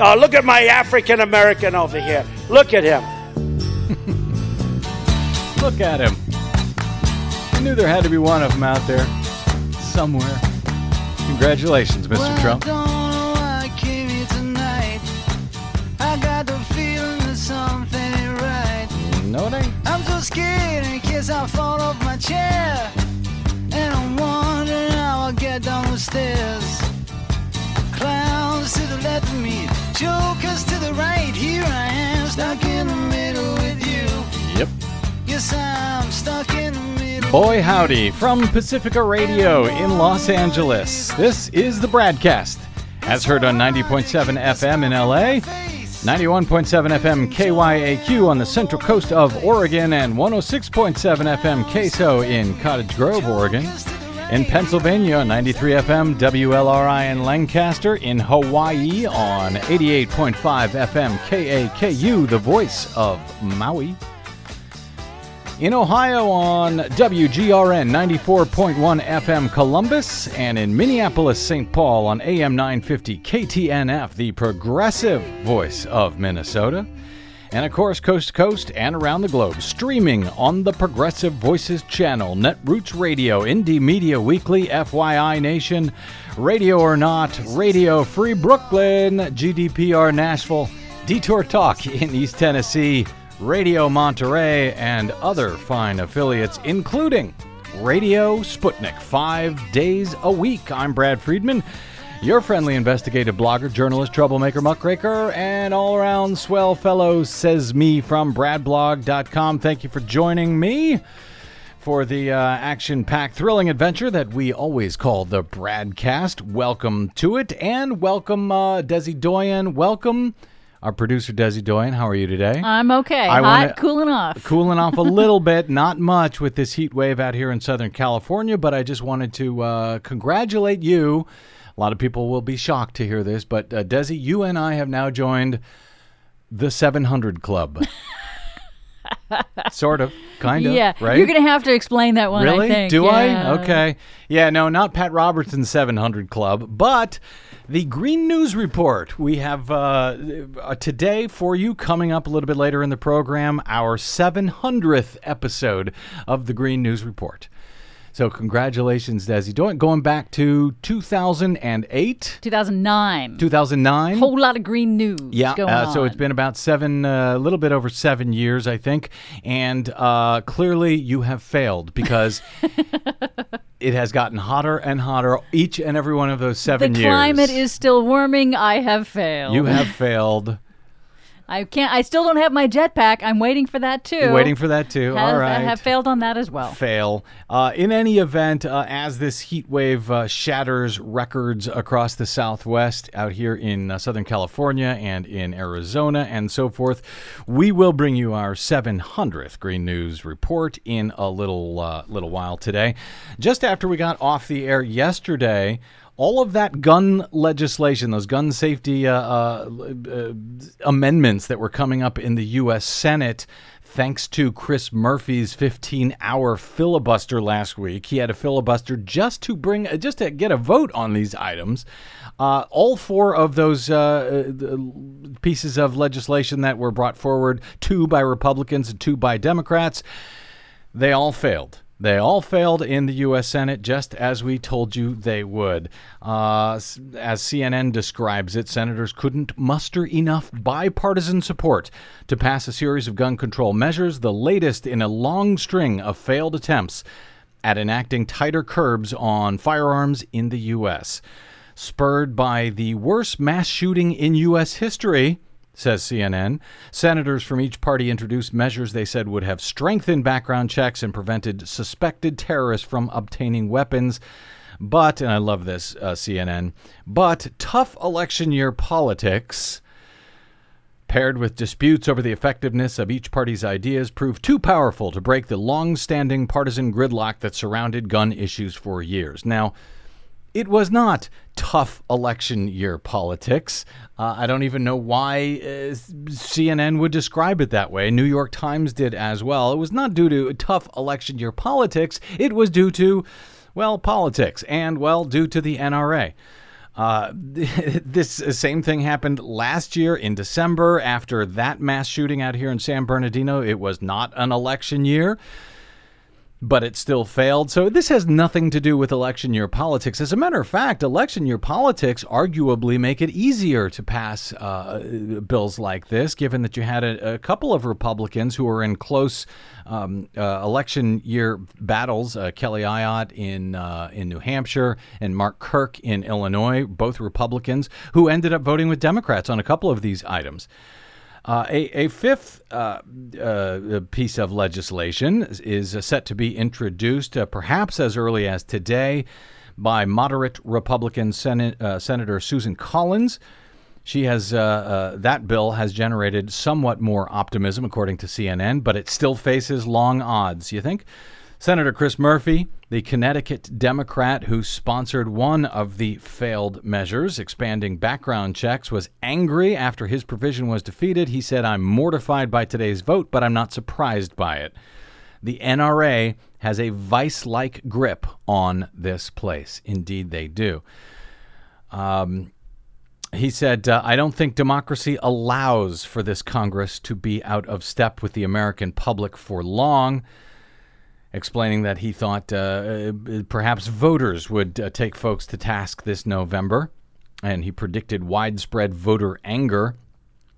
Oh, look at my African American over here. Look at him. Look at him. I knew there had to be one of them out there somewhere. Congratulations, Mr. Well, Trump. I don't know why I came here tonight. I got the feeling that something ain't right. No, it ain't. I'm so scared in case I fall off my chair. And I'm wondering how I'll get down the stairs. Clowns to the left of me, jokers to the right. Here I am, stuck in the middle with you. Yep. Yes, I'm stuck in the middle. Boy, howdy, from Pacifica Radio in Los Angeles. This is the BradCast, as heard on 90.7 FM in LA, 91.7 FM KYAQ on the central coast of Oregon, and 106.7 FM KSO in Cottage Grove, Oregon. In Pennsylvania, 93 FM WLRI in Lancaster. In Hawaii, on 88.5 FM KAKU, the voice of Maui. In Ohio on WGRN 94.1 FM Columbus, and in Minneapolis, St. Paul on AM 950 KTNF, the progressive voice of Minnesota. And of course, coast to coast and around the globe, streaming on the Progressive Voices channel, Netroots Radio, Indie Media Weekly, FYI Nation, Radio or Not, Radio Free Brooklyn, GDPR Nashville, Detour Talk in East Tennessee, Radio Monterey, and other fine affiliates, including Radio Sputnik, five days a week. I'm Brad Friedman, your friendly investigative blogger, journalist, troublemaker, muckraker, and all around swell fellow, says me from bradblog.com. Thank you for joining me for the uh, action packed, thrilling adventure that we always call the Bradcast. Welcome to it, and welcome, uh, Desi Doyen. Welcome. Our producer Desi Doyen, how are you today? I'm okay. I Hot, cooling off. cooling off a little bit, not much with this heat wave out here in Southern California, but I just wanted to uh, congratulate you. A lot of people will be shocked to hear this, but uh, Desi, you and I have now joined the 700 Club. sort of, kind of, yeah, right? you're gonna have to explain that one. Really? I think. Do Yeah. I? Okay. Yeah, no, not Pat Robertson's 700 Club, but the Green News Report. We have uh, uh, today for you, coming up a little bit later in the program, our 700th episode of the Green News Report. So, congratulations, Desi. Doing, going back to 2008, 2009. 2009. Whole lot of green news. Yeah, uh, so it's been about seven, uh, a little bit over seven years, I think, and uh, clearly you have failed because it has gotten hotter and hotter each and every one of those the seven years. The climate is still warming. I have failed. You have failed. I can't. I still don't have my jetpack. I'm waiting for that too. You're waiting for that too. Have, All right. I have failed on that as well. fail. Uh, in any event, uh, as this heat wave uh, shatters records across the Southwest, out here in uh, Southern California and in Arizona and so forth, we will bring you our 700th Green News report in a little uh, little while today. Just after we got off the air yesterday. All of that gun legislation, those gun safety uh, uh, uh, amendments that were coming up in the U.S. Senate, thanks to Chris Murphy's 15-hour filibuster last week. He had a filibuster just to bring, uh, just to get a vote on these items. Uh, all four of those uh, pieces of legislation that were brought forward, two by Republicans and two by Democrats, they all failed. They all failed in the U.S. Senate, just as we told you they would. Uh, as CNN describes it, senators couldn't muster enough bipartisan support to pass a series of gun control measures, the latest in a long string of failed attempts at enacting tighter curbs on firearms in the U.S. Spurred by the worst mass shooting in U.S. history, says CNN. Senators from each party introduced measures they said would have strengthened background checks and prevented suspected terrorists from obtaining weapons. But, and I love this, uh, CNN, but tough election year politics paired with disputes over the effectiveness of each party's ideas, proved too powerful to break the long standing partisan gridlock that surrounded gun issues for years. Now, it was not tough election year politics. Uh, I don't even know why uh, CNN would describe it that way. New York Times did as well. It was not due to tough election year politics, it was due to, well, politics and, well, due to the NRA. Uh, this same thing happened last year in December after that mass shooting out here in San Bernardino. It was not an election year but it still failed. So this has nothing to do with election year politics. As a matter of fact, election year politics arguably make it easier to pass uh, bills like this, given that you had a, a, couple of Republicans who were in close um, uh, election year battles. Uh, Kelly Ayotte in uh, in New Hampshire and Mark Kirk in Illinois, both Republicans, who ended up voting with Democrats on a couple of these items. Uh, a, a, fifth uh, uh, piece of legislation is set to be introduced, uh, perhaps as early as today, by moderate Republican Senate, uh, Senator Susan Collins. She has uh, that bill has generated somewhat more optimism, according to CNN, but it still faces long odds. You think? Senator Chris Murphy, the Connecticut Democrat who sponsored one of the failed measures, expanding background checks, was angry after his provision was defeated. He said, I'm mortified by today's vote, but I'm not surprised by it. The NRA has a vice like grip on this place. Indeed, they do. Um, he said, uh, I don't think democracy allows for this Congress to be out of step with the American public for long explaining that he thought uh, uh, perhaps voters would uh, take folks to task this November. And he predicted widespread voter anger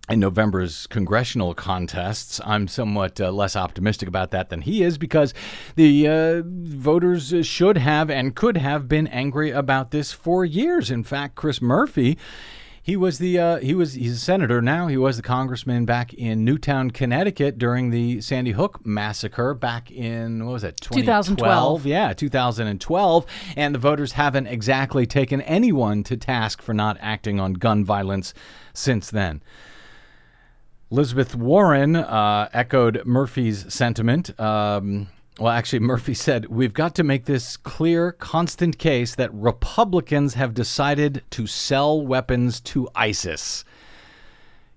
in November's congressional contests. I'm somewhat uh, less optimistic about that than he is because the uh, voters should have and could have been angry about this for years. In fact, Chris Murphy he was the uh, he was he's a senator now. He was the congressman back in Newtown, Connecticut during the Sandy Hook massacre back in what was it 2012? Yeah, 2012. And the voters haven't exactly taken anyone to task for not acting on gun violence since then. Elizabeth Warren uh, echoed Murphy's sentiment. Um, well, actually, Murphy said, We've got to make this clear, constant case that Republicans have decided to sell weapons to ISIS.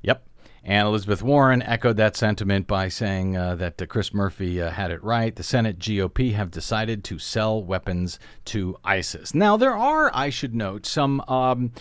Yep. And Elizabeth Warren echoed that sentiment by saying uh, that uh, Chris Murphy uh, had it right. The Senate GOP have decided to sell weapons to ISIS. Now, there are, I should note, some. Um,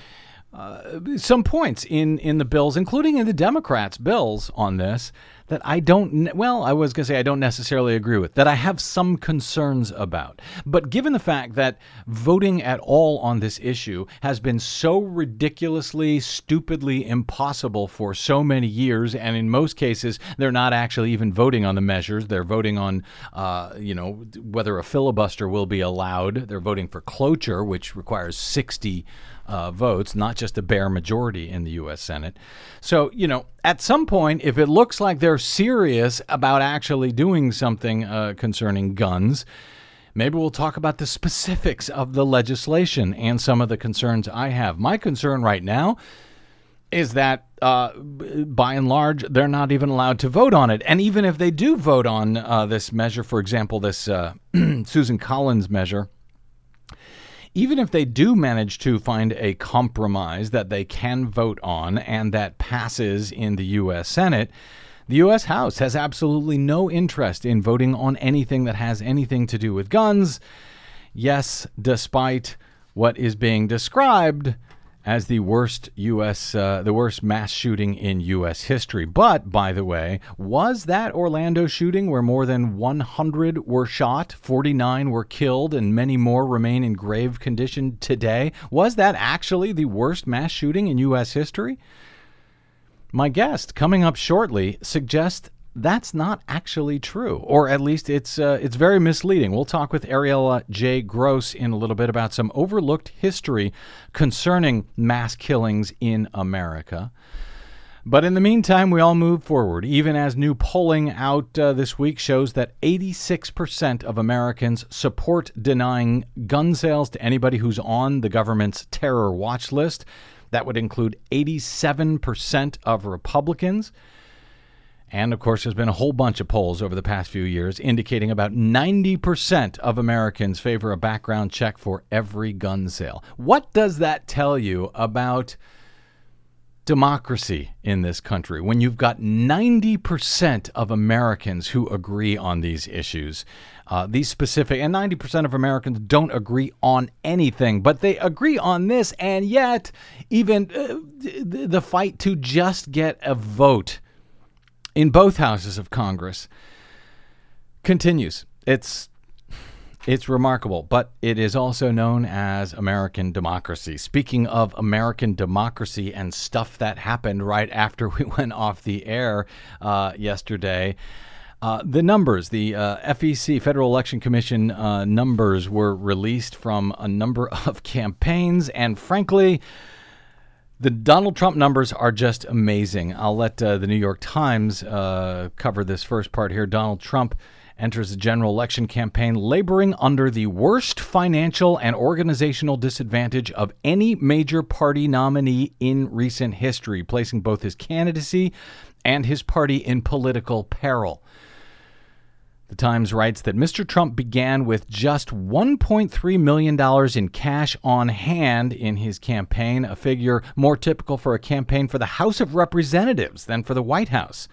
uh, some points in, in the bills, including in the Democrats' bills on this, that I don't, well, I was going to say I don't necessarily agree with, that I have some concerns about. But given the fact that voting at all on this issue has been so ridiculously, stupidly impossible for so many years, and in most cases, they're not actually even voting on the measures. They're voting on, uh, you know, whether a filibuster will be allowed. They're voting for cloture, which requires 60 uh, votes, not just a bare majority in the U.S. Senate. So, you know, at some point, if it looks like they're serious about actually doing something uh, concerning guns, maybe we'll talk about the specifics of the legislation and some of the concerns I have. My concern right now is that uh, by and large, they're not even allowed to vote on it. And even if they do vote on uh, this measure, for example, this uh, Susan Collins measure, even if they do manage to find a compromise that they can vote on and that passes in the U.S. Senate, the U.S. House has absolutely no interest in voting on anything that has anything to do with guns. Yes, despite what is being described as the worst U.S. Uh, the worst mass shooting in U.S. history. But by the way, was that Orlando shooting where more than 100 were shot, 49 were killed, and many more remain in grave condition today? Was that actually the worst mass shooting in U.S. history? My guest, coming up shortly, suggests that's not actually true, or at least it's uh, it's very misleading. We'll talk with Ariela J. Gross in a little bit about some overlooked history concerning mass killings in America. But in the meantime, we all move forward, even as new polling out uh, this week shows that 86% of Americans support denying gun sales to anybody who's on the government's terror watch list. That would include 87% of Republicans. And of course, there's been a whole bunch of polls over the past few years indicating about 90% of Americans favor a background check for every gun sale. What does that tell you about democracy in this country, when you've got 90% of Americans who agree on these issues, uh, these specific, and 90% of Americans don't agree on anything, but they agree on this, and yet, even uh, the, the fight to just get a vote in both houses of Congress continues. It's it's remarkable, but it is also known as American democracy. Speaking of American democracy and stuff that happened right after we went off the air uh, yesterday, uh, the numbers, the uh, FEC, Federal Election Commission uh, numbers, were released from a number of campaigns, and frankly, the Donald Trump numbers are just amazing. I'll let uh, the New York Times uh, cover this first part here. Donald Trump enters the general election campaign laboring under the worst financial and organizational disadvantage of any major party nominee in recent history, placing both his candidacy and his party in political peril. The Times writes that Mr. Trump began with just $1.3 million in cash on hand in his campaign, a figure more typical for a campaign for the House of Representatives than for the White House.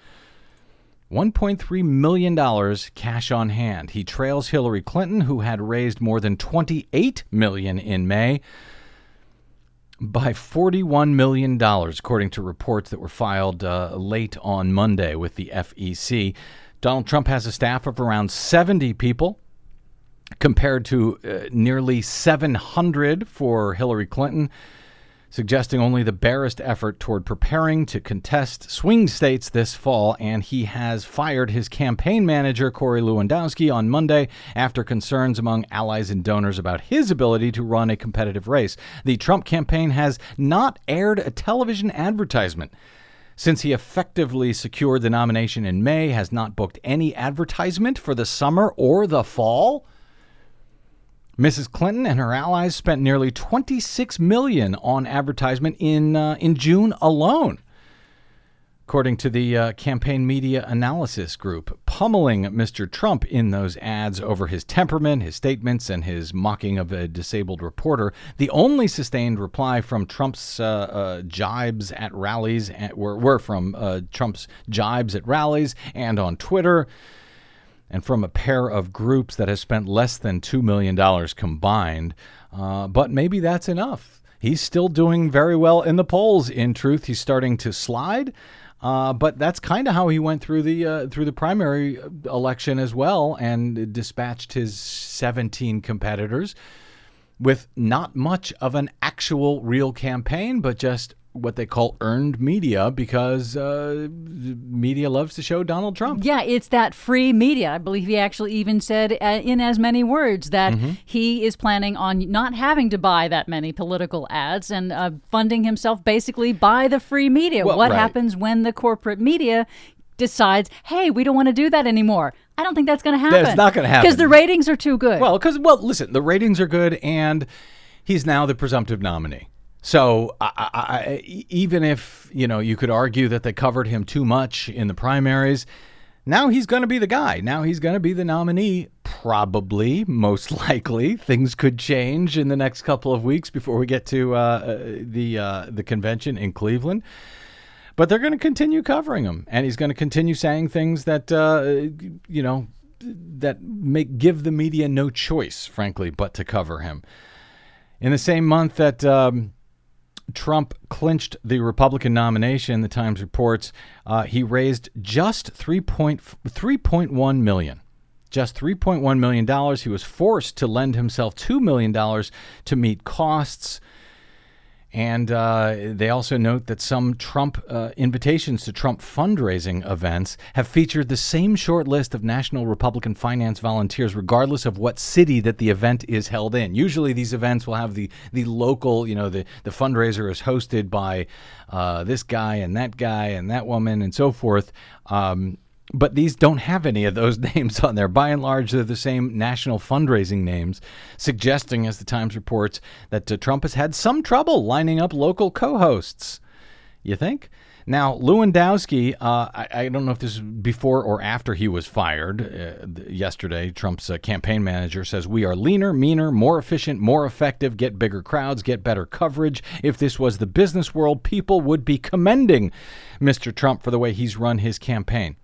$1.3 million cash on hand. He trails Hillary Clinton, who had raised more than 28 million in May, by $41 million, according to reports that were filed uh, late on Monday with the FEC. Donald Trump has a staff of around 70 people, compared to uh, nearly 700 for Hillary Clinton suggesting only the barest effort toward preparing to contest swing states this fall, and he has fired his campaign manager, Corey Lewandowski, on Monday after concerns among allies and donors about his ability to run a competitive race. The Trump campaign has not aired a television advertisement. Since he effectively secured the nomination in May, has not booked any advertisement for the summer or the fall. Mrs. Clinton and her allies spent nearly 26 million on advertisement in uh, in June alone. According to the uh, campaign media analysis group, pummeling Mr. Trump in those ads over his temperament, his statements, and his mocking of a disabled reporter, the only sustained reply from Trump's uh, uh, jibes at rallies at, were, were from uh, Trump's jibes at rallies and on Twitter and from a pair of groups that has spent less than $2 million combined. Uh, but maybe that's enough. He's still doing very well in the polls. In truth, he's starting to slide. Uh, but that's kind of how he went through the uh, through the primary election as well, and dispatched his 17 competitors with not much of an actual real campaign, but just what they call earned media because uh, media loves to show Donald Trump. Yeah, it's that free media. I believe he actually even said uh, in as many words that Mm-hmm. he is planning on not having to buy that many political ads and uh, funding himself basically by the free media. Well, what right. happens when the corporate media decides, hey, we don't want to do that anymore? I don't think that's going to happen. That's not gonna happen. Because the ratings are too good. Well, because well, listen, the ratings are good, and he's now the presumptive nominee. So I, I, even if you know you could argue that they covered him too much in the primaries, now he's going to be the guy. Now he's going to be the nominee. Probably, most likely, things could change in the next couple of weeks before we get to uh, uh, the uh, the convention in Cleveland. But they're going to continue covering him, and he's going to continue saying things that uh, you know that make give the media no choice, frankly, but to cover him. In the same month that um, Trump clinched the Republican nomination, the Times reports uh, he raised just 3.3.1 million. Just $3.1 million. He was forced to lend himself $2 million to meet costs. And uh, they also note that some Trump uh, invitations to Trump fundraising events have featured the same short list of National Republican finance volunteers, regardless of what city that the event is held in. Usually, these events will have the the local, you know, the the fundraiser is hosted by uh, this guy and that guy and that woman and so forth. Um, but these don't have any of those names on there. By and large, they're the same national fundraising names, suggesting, as the Times reports, that uh, Trump has had some trouble lining up local co hosts. You think? Now, Lewandowski, uh, I, I, don't know if this is before or after he was fired uh, yesterday. Trump's uh, campaign manager says, We are leaner, meaner, more efficient, more effective, get bigger crowds, get better coverage. If this was the business world, people would be commending Mr. Trump for the way he's run his campaign.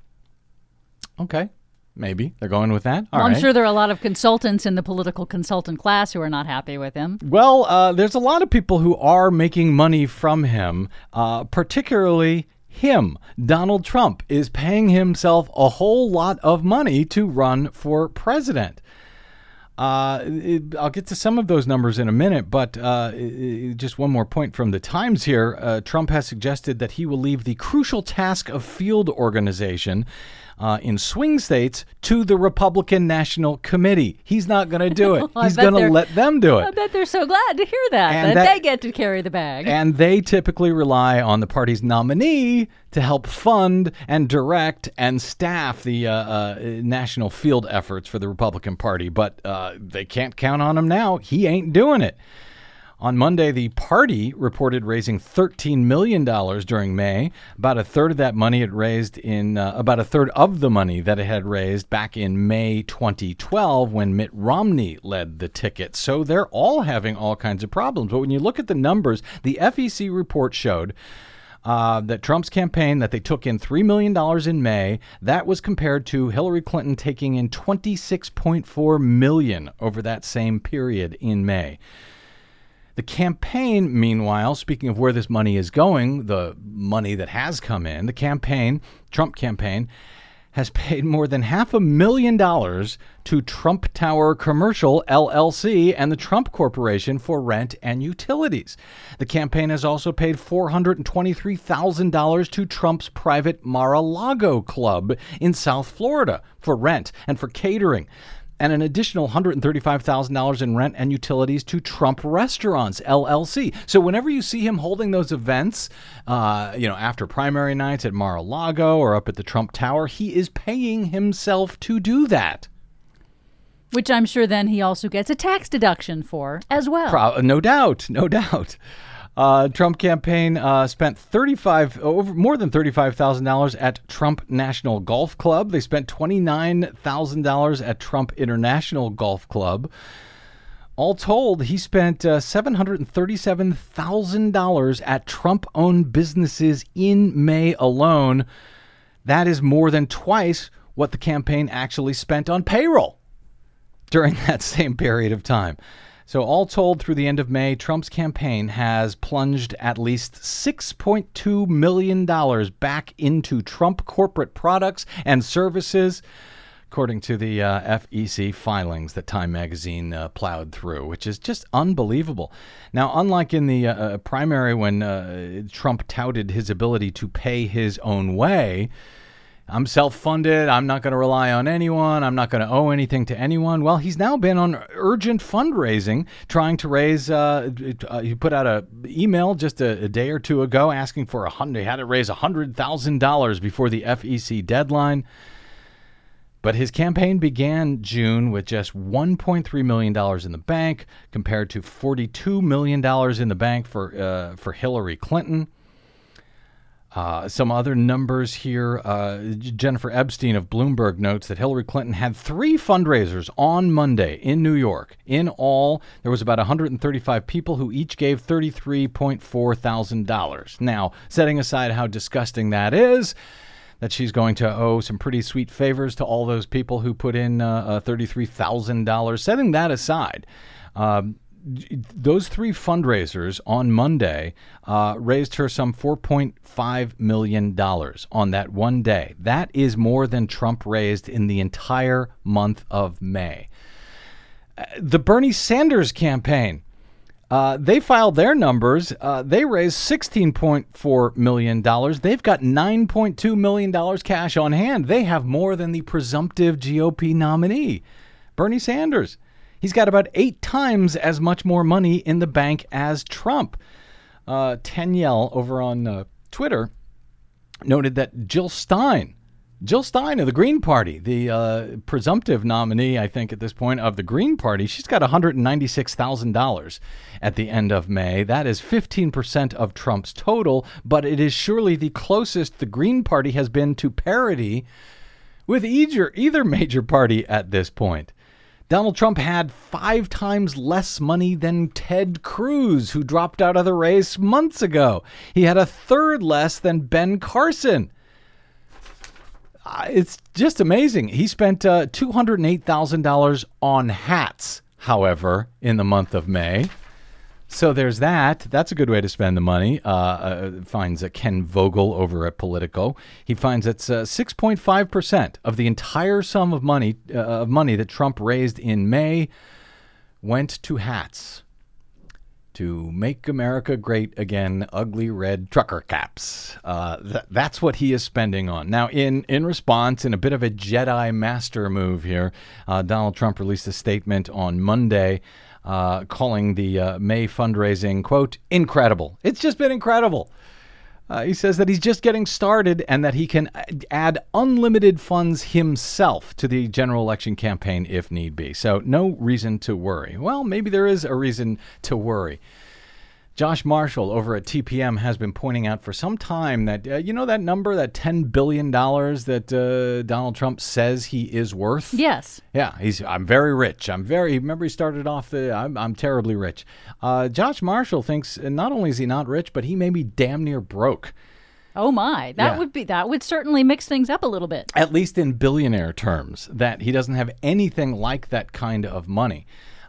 Okay. Maybe they're going with that. Well, I'm sure there are a lot of consultants in the political consultant class who are not happy with him. Well, uh, there's a lot of people who are making money from him, uh, particularly him. Donald Trump is paying himself a whole lot of money to run for president. Uh, it, I'll get to some of those numbers in a minute, but uh, it, just one more point from the Times here. Uh, Trump has suggested that he will leave the crucial task of field organization uh, in swing states to the Republican National Committee. He's not going to do it. He's going to let them do it. I bet they're so glad to hear that, that, that they get to carry the bag. And they typically rely on the party's nominee to help fund and direct and staff the uh, uh, national field efforts for the Republican Party. But uh, they can't count on him now. He ain't doing it. On Monday, the party reported raising $13 million during May. About a third of that money it raised in, uh, about a third of the money that it had raised back in May 2012 when Mitt Romney led the ticket. So they're all having all kinds of problems. But when you look at the numbers, the FEC report showed. Uh, that Trump's campaign that they took in $3 million in May, that was compared to Hillary Clinton taking in 26.4 million over that same period in May. The campaign, meanwhile, speaking of where this money is going, the money that has come in, the campaign, Trump campaign, has paid more than half a million dollars to Trump Tower Commercial LLC and the Trump Corporation for rent and utilities. The campaign has also paid $423,000 to Trump's private Mar a Lago club in South Florida for rent and for catering and an additional $135,000 in rent and utilities to Trump Restaurants LLC. So whenever you see him holding those events, uh, you know, after primary nights at Mar-a-Lago or up at the Trump Tower, he is paying himself to do that. Which I'm sure then he also gets a tax deduction for as well. Pro- no doubt, no doubt. Uh, Trump campaign uh, spent 35 over more than $35,000 at Trump National Golf Club. They spent $29,000 at Trump International Golf Club. All told, he spent uh, $737,000 at Trump owned businesses in May alone. That is more than twice what the campaign actually spent on payroll during that same period of time. So, all told, through the end of May, Trump's campaign has plunged at least $6.2 million back into Trump corporate products and services, according to the uh, FEC filings that Time magazine uh, plowed through, which is just unbelievable. Now, unlike in the uh, uh primary when uh, Trump touted his ability to pay his own way, I'm self funded. I'm not going to rely on anyone. I'm not going to owe anything to anyone. Well, he's now been on urgent fundraising, trying to raise. Uh, uh, he put out a email just a, a, day or two ago asking for a hundred. He had to raise hundred thousand dollars before the FEC deadline. But his campaign began June with just $1.3 million in the bank, compared to $42 million in the bank for uh, for Hillary Clinton. Uh, some other numbers here. Uh, Jennifer Epstein of Bloomberg notes that Hillary Clinton had three fundraisers on Monday in New York. In all, there was about 135 people who each gave $33.4 thousand. Now, setting aside how disgusting that is, that she's going to owe some pretty sweet favors to all those people who put in uh, uh $33,000. Setting that aside, um, those three fundraisers on Monday uh, raised her some $4.5 million on that one day. That is more than Trump raised in the entire month of May. Uh, the Bernie Sanders campaign. Uh, they filed their numbers. Uh, they raised $16.4 million. They've got $9.2 million cash on hand. They have more than the presumptive GOP nominee, Bernie Sanders. He's got about eight times as much more money in the bank as Trump. Uh, over on uh, Twitter noted that Jill Stein Jill Stein of the Green Party, the uh, presumptive nominee, I think, at this point of the Green Party, she's got $196,000 at the end of May. That is 15% of Trump's total, but it is surely the closest the Green Party has been to parity with either, either major party at this point. Donald Trump had five times less money than Ted Cruz, who dropped out of the race months ago. He had a third less than Ben Carson. Uh, it's just amazing. He spent uh, $208,000 on hats, however, in the month of May. So there's that. That's a good way to spend the money. Uh, uh, finds uh, Ken Vogel over at Politico. He finds it's 6.5 percent of the entire sum of money uh, of money that Trump raised in May went to hats to make America great again, ugly red trucker caps. Uh, th- that's what he is spending on. Now, in, in response, in a bit of a Jedi master move here, uh, Donald Trump released a statement on Monday. Uh, calling the uh, May fundraising, quote, incredible. It's just been incredible. Uh, he says that he's just getting started and that he can add unlimited funds himself to the general election campaign if need be. So, no reason to worry. Well, maybe there is a reason to worry. Josh Marshall over at TPM has been pointing out for some time that, uh, you know, that number, that $10 billion that uh, Donald Trump says he is worth? Yes. Yeah, he's. I'm very rich. I'm very. Remember, he started off the. I'm, I'm terribly rich. Uh, Josh Marshall thinks not only is he not rich, but he may be damn near broke. Oh my, that Yeah. would be that would certainly mix things up a little bit. at least in billionaire terms, that he doesn't have anything like that kind of money.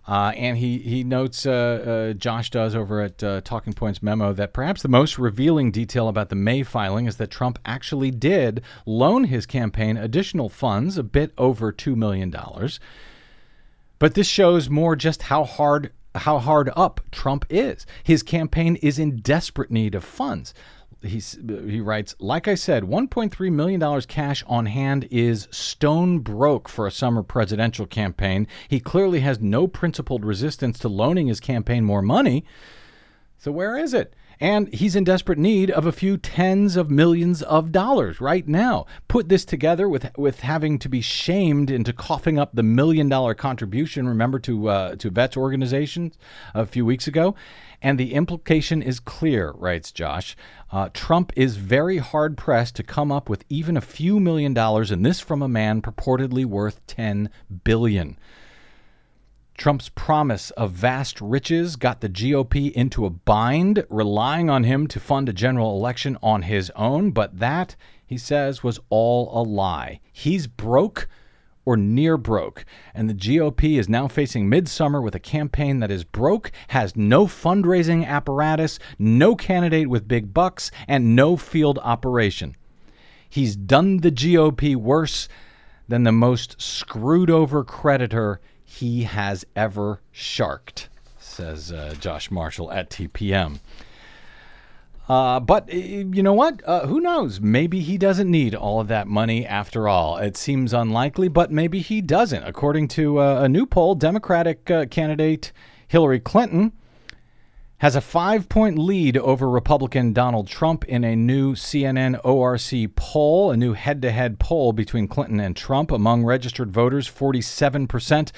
Uh, and he, he notes, uh, uh, Josh does over at uh, Talking Points memo, that perhaps the most revealing detail about the May filing is that Trump actually did loan his campaign additional funds, a bit over $2 million. But this shows more just how hard how hard up Trump is. His campaign is in desperate need of funds. He's, he writes, like I said, $1.3 million cash on hand is stone broke for a summer presidential campaign. He clearly has no principled resistance to loaning his campaign more money. So where is it? And he's in desperate need of a few tens of millions of dollars right now. Put this together with with having to be shamed into coughing up the million dollar contribution. Remember to uh, to vets organizations a few weeks ago, and the implication is clear. Writes Josh. Uh, Trump is very hard pressed to come up with even a few million dollars, and this from a man purportedly worth ten billion. Trump's promise of vast riches got the GOP into a bind, relying on him to fund a general election on his own. But that, he says, was all a lie. He's broke or near broke. And the GOP is now facing midsummer with a campaign that is broke, has no fundraising apparatus, no candidate with big bucks, and no field operation. He's done the GOP worse than the most screwed over creditor he has ever sharked, says uh, Josh Marshall at TPM. Uh, but you know what? Uh, who knows? Maybe he doesn't need all of that money after all. It seems unlikely, but maybe he doesn't. According to uh, a new poll, Democratic uh, candidate Hillary Clinton has a five point lead over Republican Donald Trump in a new CNN ORC poll, a new head to head poll between Clinton and Trump. Among registered voters, 47%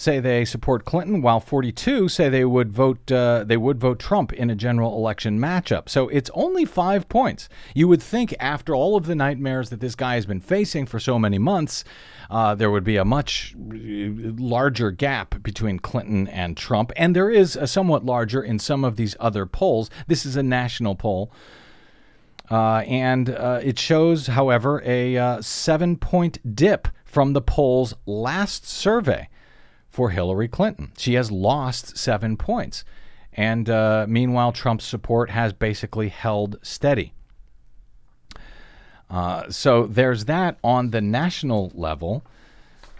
say they support Clinton, while 42 say they would vote uh, they would vote Trump in a general election matchup. So it's only five points. You would think after all of the nightmares that this guy has been facing for so many months, uh, there would be a much uh, larger gap between Clinton and Trump, and there is a somewhat larger in some of these other polls. This is a national poll. Uh, and uh, it shows, however, a uh, seven point dip from the poll's last survey for Hillary Clinton. She has lost seven points. And uh, meanwhile, Trump's support has basically held steady. Uh, so there's that on the national level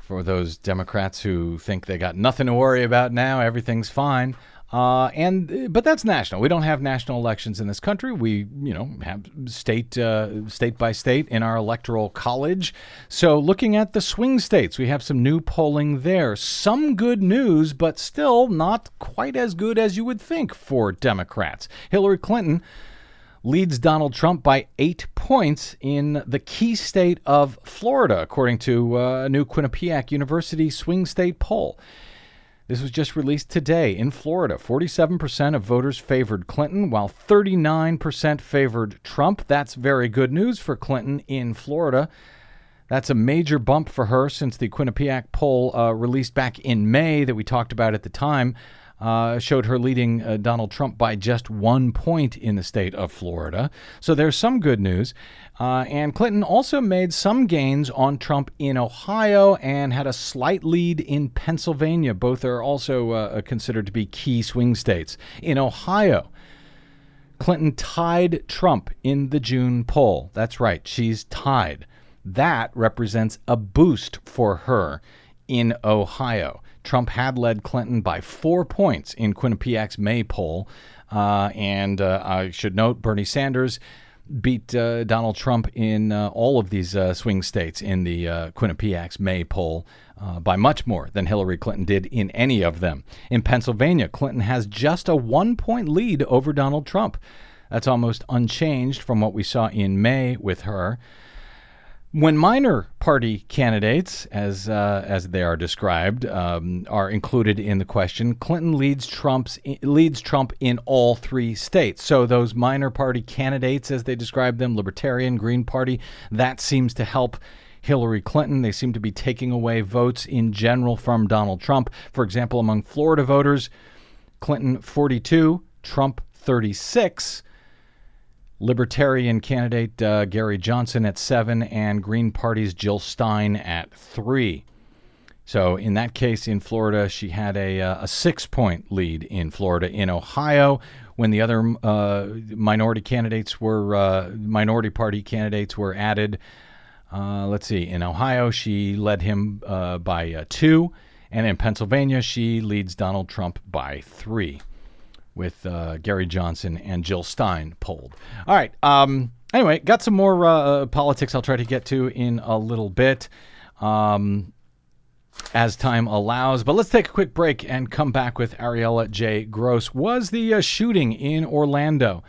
for those Democrats who think they got nothing to worry about now, everything's fine. Uh, and but that's national. We don't have national elections in this country. We, you know, have state uh, state by state in our electoral college. So looking at the swing states, we have some new polling there. Some good news, but still not quite as good as you would think for Democrats. Hillary Clinton leads Donald Trump by eight points in the key state of Florida, according to uh, a new Quinnipiac University swing state poll. This was just released today in Florida. 47% of voters favored Clinton, while 39% favored Trump. That's very good news for Clinton in Florida. That's a major bump for her since the Quinnipiac poll uh, released back in May that we talked about at the time uh, showed her leading uh, Donald Trump by just one point in the state of Florida. So there's some good news. Uh, and Clinton also made some gains on Trump in Ohio and had a slight lead in Pennsylvania. Both are also uh, considered to be key swing states. In Ohio, Clinton tied Trump in the June poll. That's right, she's tied. That represents a boost for her in Ohio. Trump had led Clinton by four points in Quinnipiac's May poll. Uh, and uh, I should note Bernie Sanders beat uh, Donald Trump in uh, all of these uh, swing states in the uh, Quinnipiac's May poll by much more than Hillary Clinton did in any of them. In Pennsylvania, Clinton has just a one point lead over Donald Trump. That's almost unchanged from what we saw in May with her. When minor party candidates, as uh, as they are described, um, are included in the question, Clinton leads Trump's leads Trump in all three states. So those minor party candidates, as they describe them, Libertarian, Green Party, that seems to help Hillary Clinton. They seem to be taking away votes in general from Donald Trump. For example, among Florida voters, Clinton 42, Trump 36. Libertarian candidate uh, Gary Johnson at seven, and Green Party's Jill Stein at three. So in that case, in Florida, she had a, uh, a six point lead in Florida. In Ohio, when the other uh, minority candidates were uh, minority party candidates were added, uh, let's see. In Ohio, she led him uh, by two, and in Pennsylvania, she leads Donald Trump by three with uh, Gary Johnson and Jill Stein polled. All right. Um, anyway, got some more uh, politics I'll try to get to in a little bit um, as time allows. But let's take a quick break and come back with Ariela J. Gross. Was the uh, shooting in Orlando?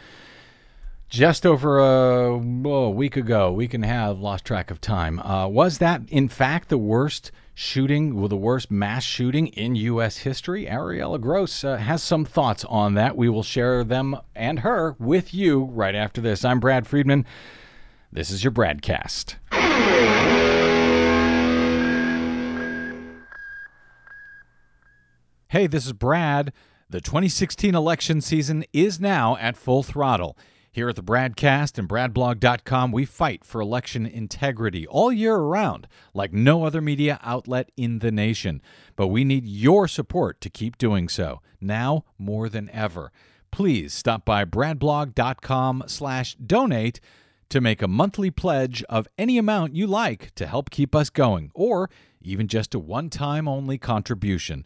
Just over a, oh, a, week ago, week and a half, lost track of time. Uh, was that, in fact, the worst shooting, well, the worst mass shooting in U.S. history. Ariela Gross uh, has some thoughts on that. We will share them and her with you right after this. I'm Brad Friedman. This is your BradCast. Hey, this is Brad. The 2016 election season is now at full throttle. Here at the BradCast and BradBlog.com, we fight for election integrity all year around, like no other media outlet in the nation. But we need your support to keep doing so, now more than ever. Please stop by BradBlog.com slash donate to make a monthly pledge of any amount you like to help keep us going, or even just a one-time only contribution.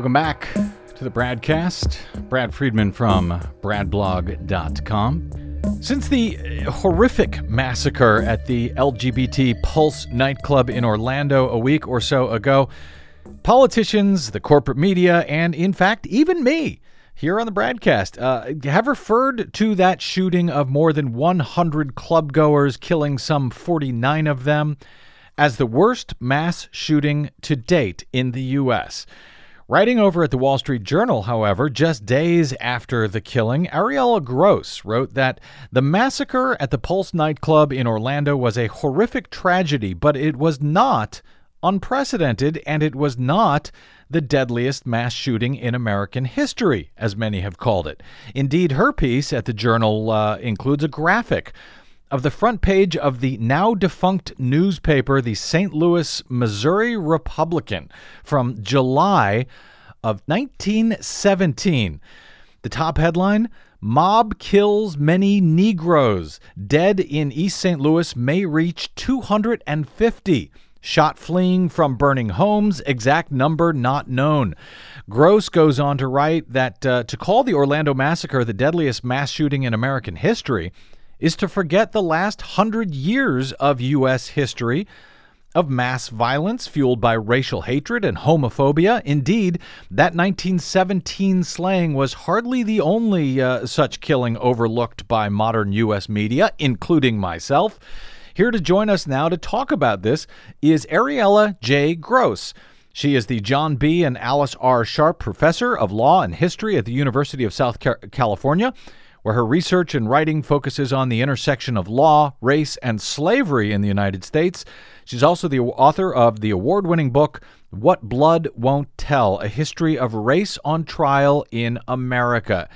Welcome back to the Bradcast. Brad Friedman from bradblog.com. Since the horrific massacre at the LGBT Pulse nightclub in Orlando a week or so ago, politicians, the corporate media, and in fact, even me here on the Bradcast uh, have referred to that shooting of more than 100 clubgoers, killing some 49 of them, as the worst mass shooting to date in the U.S. Writing over at the Wall Street Journal, however, just days after the killing, Ariela Gross wrote that the massacre at the Pulse nightclub in Orlando was a horrific tragedy, but it was not unprecedented and it was not the deadliest mass shooting in American history, as many have called it. Indeed, her piece at the Journal uh, includes a graphic of the front page of the now defunct newspaper, the St. Louis, Missouri Republican, from July of 1917. The top headline Mob kills many Negroes. Dead in East St. Louis may reach 250. Shot fleeing from burning homes, exact number not known. Gross goes on to write that uh, to call the Orlando Massacre the deadliest mass shooting in American history is to forget the last hundred years of U.S. history of mass violence fueled by racial hatred and homophobia. Indeed, that 1917 slaying was hardly the only uh, such killing overlooked by modern U.S. media, including myself. Here to join us now to talk about this is Ariela J. Gross. She is the John B. and Alice R. Sharp Professor of Law and History at the University of South California where her research and writing focuses on the intersection of law, race, and slavery in the United States. She's also the author of the award winning book, What Blood Won't Tell A History of Race on Trial in America.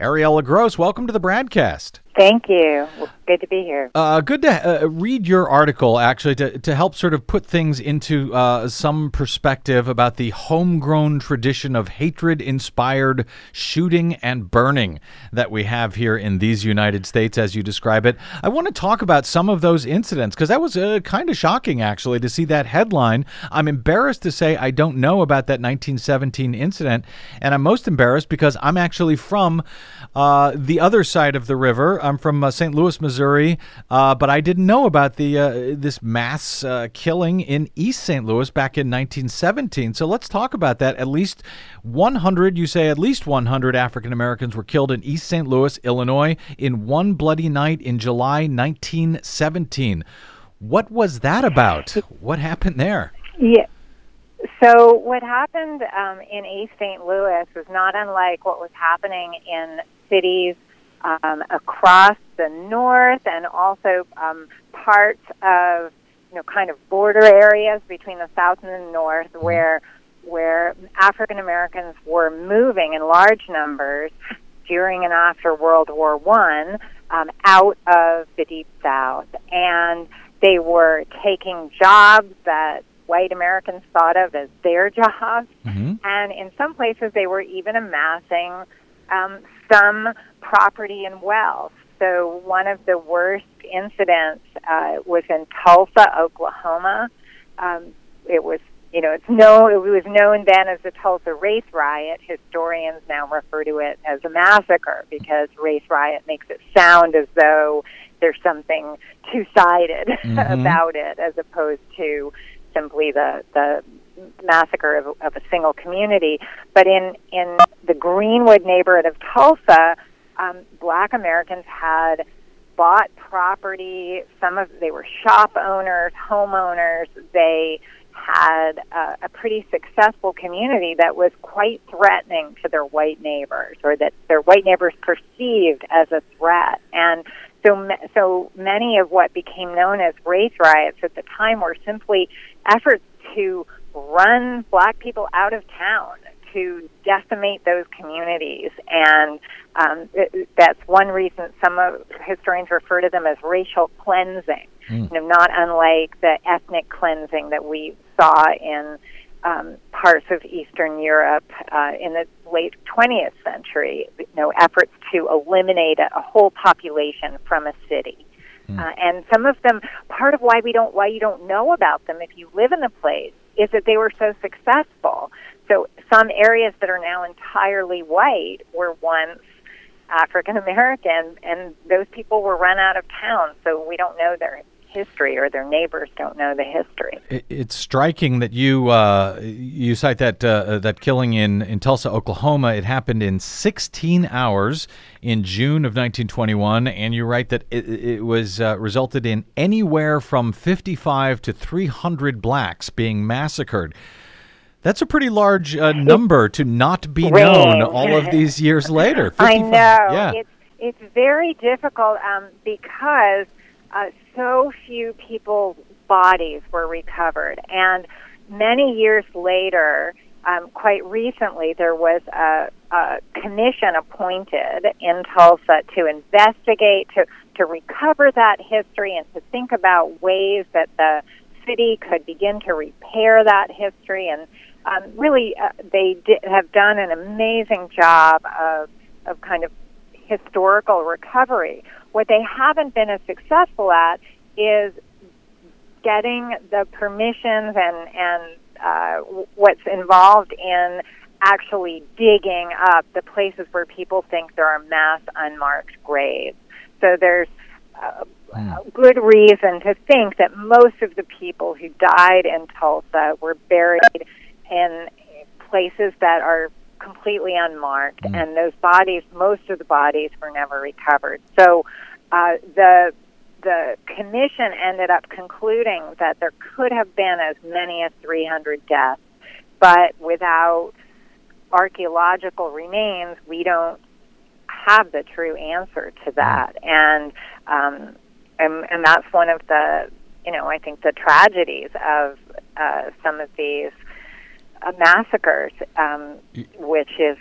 Ariela Gross, welcome to the BradCast. Thank you. Good to be here. Uh, good to uh, read your article, actually, to, to help sort of put things into uh, some perspective about the homegrown tradition of hatred inspired shooting and burning that we have here in these United States, as you describe it. I want to talk about some of those incidents because that was uh, kind of shocking, actually, to see that headline. I'm embarrassed to say I don't know about that 1917 incident, and I'm most embarrassed because I'm actually from uh, the other side of the river. I'm from uh, St. Louis, Missouri, uh, but I didn't know about the uh, this mass uh, killing in East St. Louis back in 1917. So let's talk about that. At least 100, you say, at least 100 African Americans were killed in East St. Louis, Illinois, in one bloody night in July 1917. What was that about? What happened there? Yeah. So what happened um, in East St. Louis was not unlike what was happening in cities um, across the north and also um, parts of you know kind of border areas between the south and the north mm-hmm. where where African Americans were moving in large numbers during and after World War One um, out of the deep south, and they were taking jobs that white Americans thought of as their jobs, mm-hmm. and in some places they were even amassing um, some property and wealth. So one of the worst incidents uh, was in Tulsa, Oklahoma. Um, it was, you know, it's no, it was known then as the Tulsa Race Riot. Historians now refer to it as a massacre because race riot makes it sound as though there's something two-sided mm-hmm. about it, as opposed to simply the the massacre of, of a single community. But in in the Greenwood neighborhood of Tulsa, um, Black Americans had bought property. Some of they were shop owners, homeowners. They had a, a pretty successful community that was quite threatening to their white neighbors, or that their white neighbors perceived as a threat. And so, so many of what became known as race riots at the time were simply efforts to run black people out of town to decimate those communities and um, it, that's one reason some of historians refer to them as racial cleansing mm. you know not unlike the ethnic cleansing that we saw in um, parts of Eastern Europe uh, in the late 20th century, you know, efforts to eliminate a, a whole population from a city. Mm. Uh, and some of them, part of why we don't, why you don't know about them if you live in the place, is that they were so successful. So some areas that are now entirely white were once African American, and those people were run out of town. So we don't know their history, or their neighbors don't know the history. It's striking that you uh, you cite that uh, that killing in in Tulsa, Oklahoma. It happened in 16 hours in June of 1921, and you write that it, it was uh, resulted in anywhere from 55 to 300 blacks being massacred. That's a pretty large uh, number to not be known all of these years later. 55, I know. Yeah. It's, it's very difficult um, because uh, so few people's bodies were recovered. And many years later, um, quite recently there was a, a commission appointed in Tulsa to investigate, to, to recover that history, and to think about ways that the city could begin to repair that history. And um, really, uh, they di- have done an amazing job of, of kind of historical recovery. What they haven't been as successful at is getting the permissions and and uh, what's involved in actually digging up the places where people think there are mass unmarked graves. So there's uh, Mm. good reason to think that most of the people who died in Tulsa were buried in places that are completely unmarked, Mm. and those bodies, most of the bodies, were never recovered. So uh, the the commission ended up concluding that there could have been as many as 300 deaths, but without archaeological remains, we don't have the true answer to that. And um, and, and that's one of the, you know, I think the tragedies of uh, some of these uh, massacres, um, which is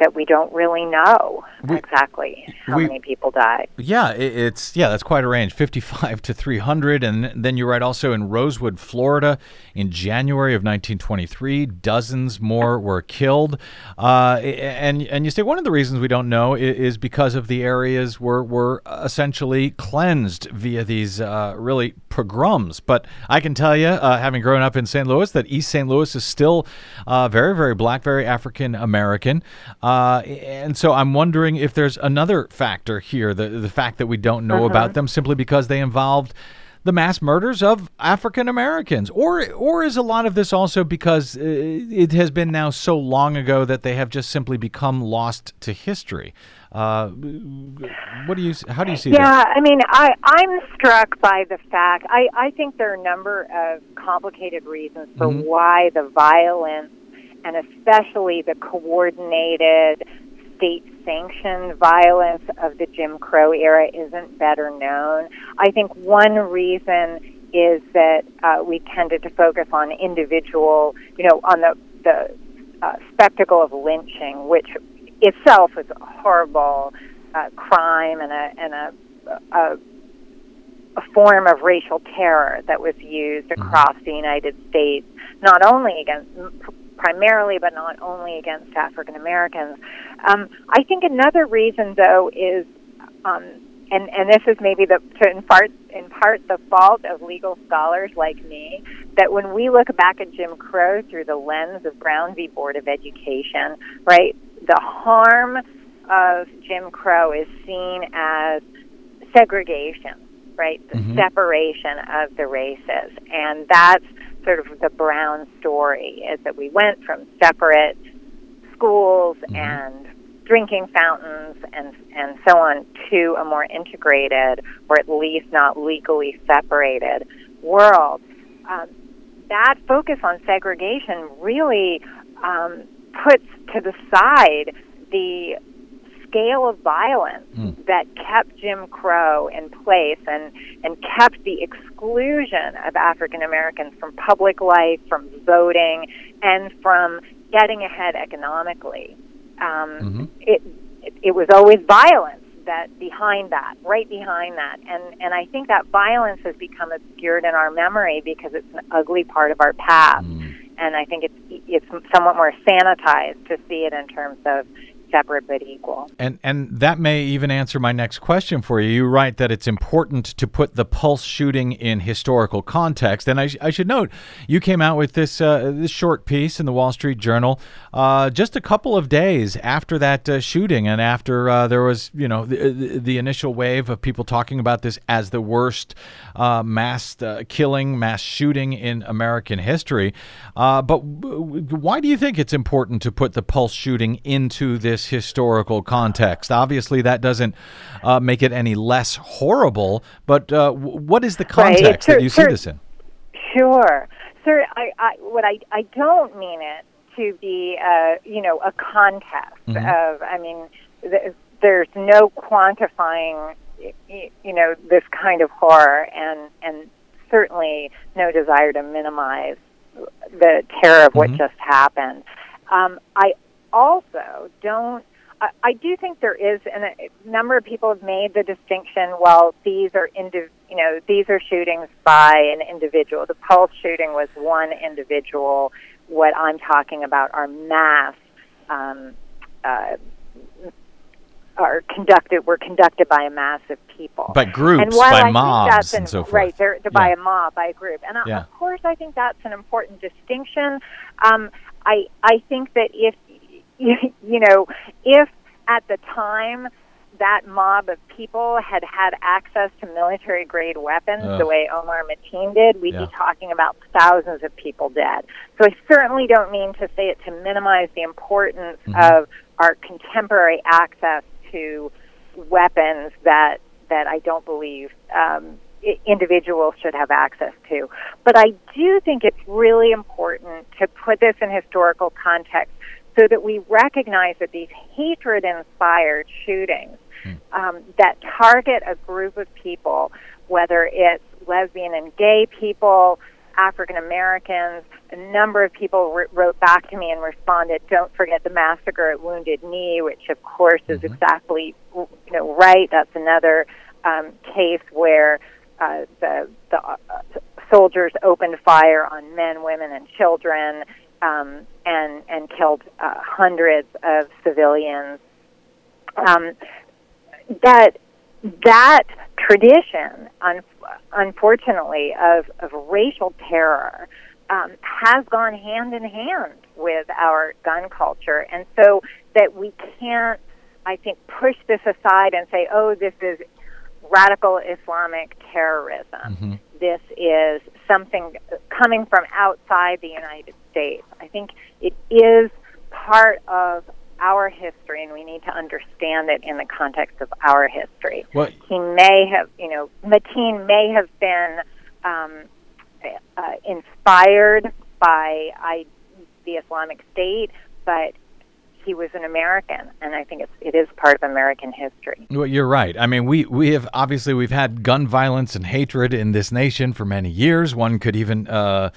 that we don't really know We- exactly how we- many people died. Yeah, i- it's yeah, that's quite a range, 55 to 300 and then you write also in Rosewood, Florida in January of 1923, dozens more were killed. Uh, and and you say one of the reasons we don't know i- is because of the areas were were essentially cleansed via these uh, really pogroms. But I can tell you, uh, having grown up in St. Louis, that East St. Louis is still uh, very, very black, very African American. Uh, and so I'm wondering if there's another factor here, the, the fact that we don't know about them simply because they involved the mass murders of African Americans, or or is a lot of this also because uh, it has been now so long ago that they have just simply become lost to history? Uh, what do you? How do you see that? Yeah, I mean, I, I'm struck by the fact, I, I think there are a number of complicated reasons for Mhm. why the violence and especially the coordinated state sanctioned violence of the Jim Crow era isn't better known. I think one reason is that uh, we tended to focus on individual, you know, on the, the uh, spectacle of lynching, which itself is a horrible uh, crime and a and a, a a form of racial terror that was used across the United States, not only against primarily, but not only against African Americans. Um, I think another reason, though, is um, and and this is maybe the to in part in part the fault of legal scholars like me that when we look back at Jim Crow through the lens of Brown v. Board of Education, right, the harm of Jim Crow is seen as segregation, right, the Mhm. separation of the races, and that's sort of the Brown story is that we went from separate schools Mhm. and drinking fountains and and so on to a more integrated or at least not legally separated world. Um, that focus on segregation really um, puts to the side the scale of violence Mm. that kept Jim Crow in place and, and kept the exclusion of African Americans from public life, from voting, and from getting ahead economically. Um, Mhm. it, it it was always violence that behind that, right behind that, and and I think that violence has become obscured in our memory because it's an ugly part of our past, Mm. and I think it's it's somewhat more sanitized to see it in terms of separate but equal. And and that may even answer my next question for you. You write that it's important to put the Pulse shooting in historical context. And I, sh- I should note, you came out with this uh, this short piece in the Wall Street Journal uh, just a couple of days after that uh, shooting, and after uh, there was you know the, the, initial wave of people talking about this as the worst uh, mass uh, killing, mass shooting in American history. But w- why do you think it's important to put the Pulse shooting into this historical context? Obviously, that doesn't uh, make it any less horrible. But uh, w- what is the Right, context that cer- you see this in? Sure, sir. I, I what I I don't mean it to be uh, you know a contest Mhm. of. I mean, th- there's no quantifying you know this kind of horror, and and certainly no desire to minimize the terror of what Mhm. just happened. Um, I also don't. I, I do think there is, and a number of people have made the distinction. Well, these are indiv- you know, these are shootings by an individual. The Pulse shooting was one individual. What I'm talking about are mass. Um, uh, are conducted were conducted by a mass of people By groups, and by I mobs, that's and so forth. Right, they're, they're by a mob, by a group, and I, Yeah. of course, I think that's an important distinction. Um, I I think that if you know if at the time that mob of people had had access to military grade weapons the way Omar Mateen did, we'd Yeah. be talking about thousands of people dead. So I certainly don't mean to say it to minimize the importance Mhm. of our contemporary access to weapons that that I don't believe um, i- individuals should have access to. But I do think it's really important to put this in historical context so that we recognize that these hatred-inspired shootings um, that target a group of people, whether it's lesbian and gay people, African Americans, a number of people wr- wrote back to me and responded, "Don't forget the massacre at Wounded Knee," which of course is exactly you know right. That's another um, case where uh, the the uh, soldiers opened fire on men, women, and children, um, and and killed uh, hundreds of civilians. Um, that that tradition, un- unfortunately, of, of racial terror um, has gone hand in hand with our gun culture, and so that we can't, I think, push this aside and say, "Oh, this is radical Islamic terrorism. Mhm. This is something coming from outside the United States." I think it is part of our history, and we need to understand it in the context of our history. Well, He may have, you know, Mateen may have been um, uh, inspired by I, the Islamic State, but he was an American, and I think it's, it is part of American history. Well, you're right. I mean, we we have obviously we've had gun violence and hatred in this nation for many years. One could even uh,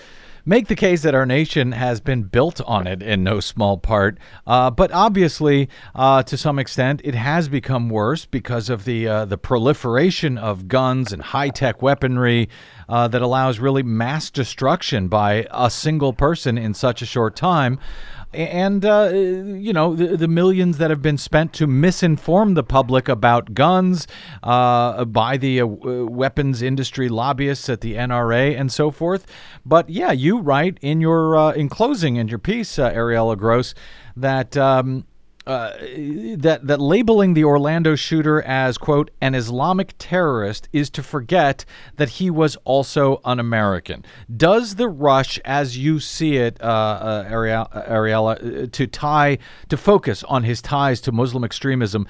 make the case that our nation has been built on it in no small part. Uh, but obviously, uh, to some extent, it has become worse because of the uh, the proliferation of guns and high tech weaponry uh, that allows really mass destruction by a single person in such a short time and uh, you know the, the millions that have been spent to misinform the public about guns uh, by the uh, weapons industry lobbyists at the NRA and so forth. But yeah, you write in your uh, in closing in your piece, uh, Ariela Gross, that. Um, uh, that that labeling the Orlando shooter as quote an Islamic terrorist is to forget that he was also an American. Does the rush, as you see it, uh, uh, Ariel- Ariela, uh, to tie to focus on his ties to Muslim extremism?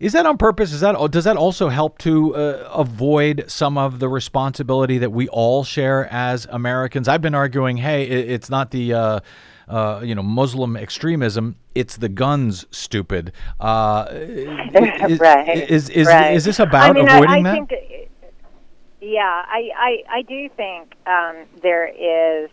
Is that on purpose? Is that does that also help to uh, avoid some of the responsibility that we all share as Americans? I've been arguing, hey, it's not the uh, you know Muslim extremism; it's the guns. Stupid. Uh, is, Right, Is is, right. is this about I mean, avoiding I, I that? Yeah, I, I, I do think um, there is,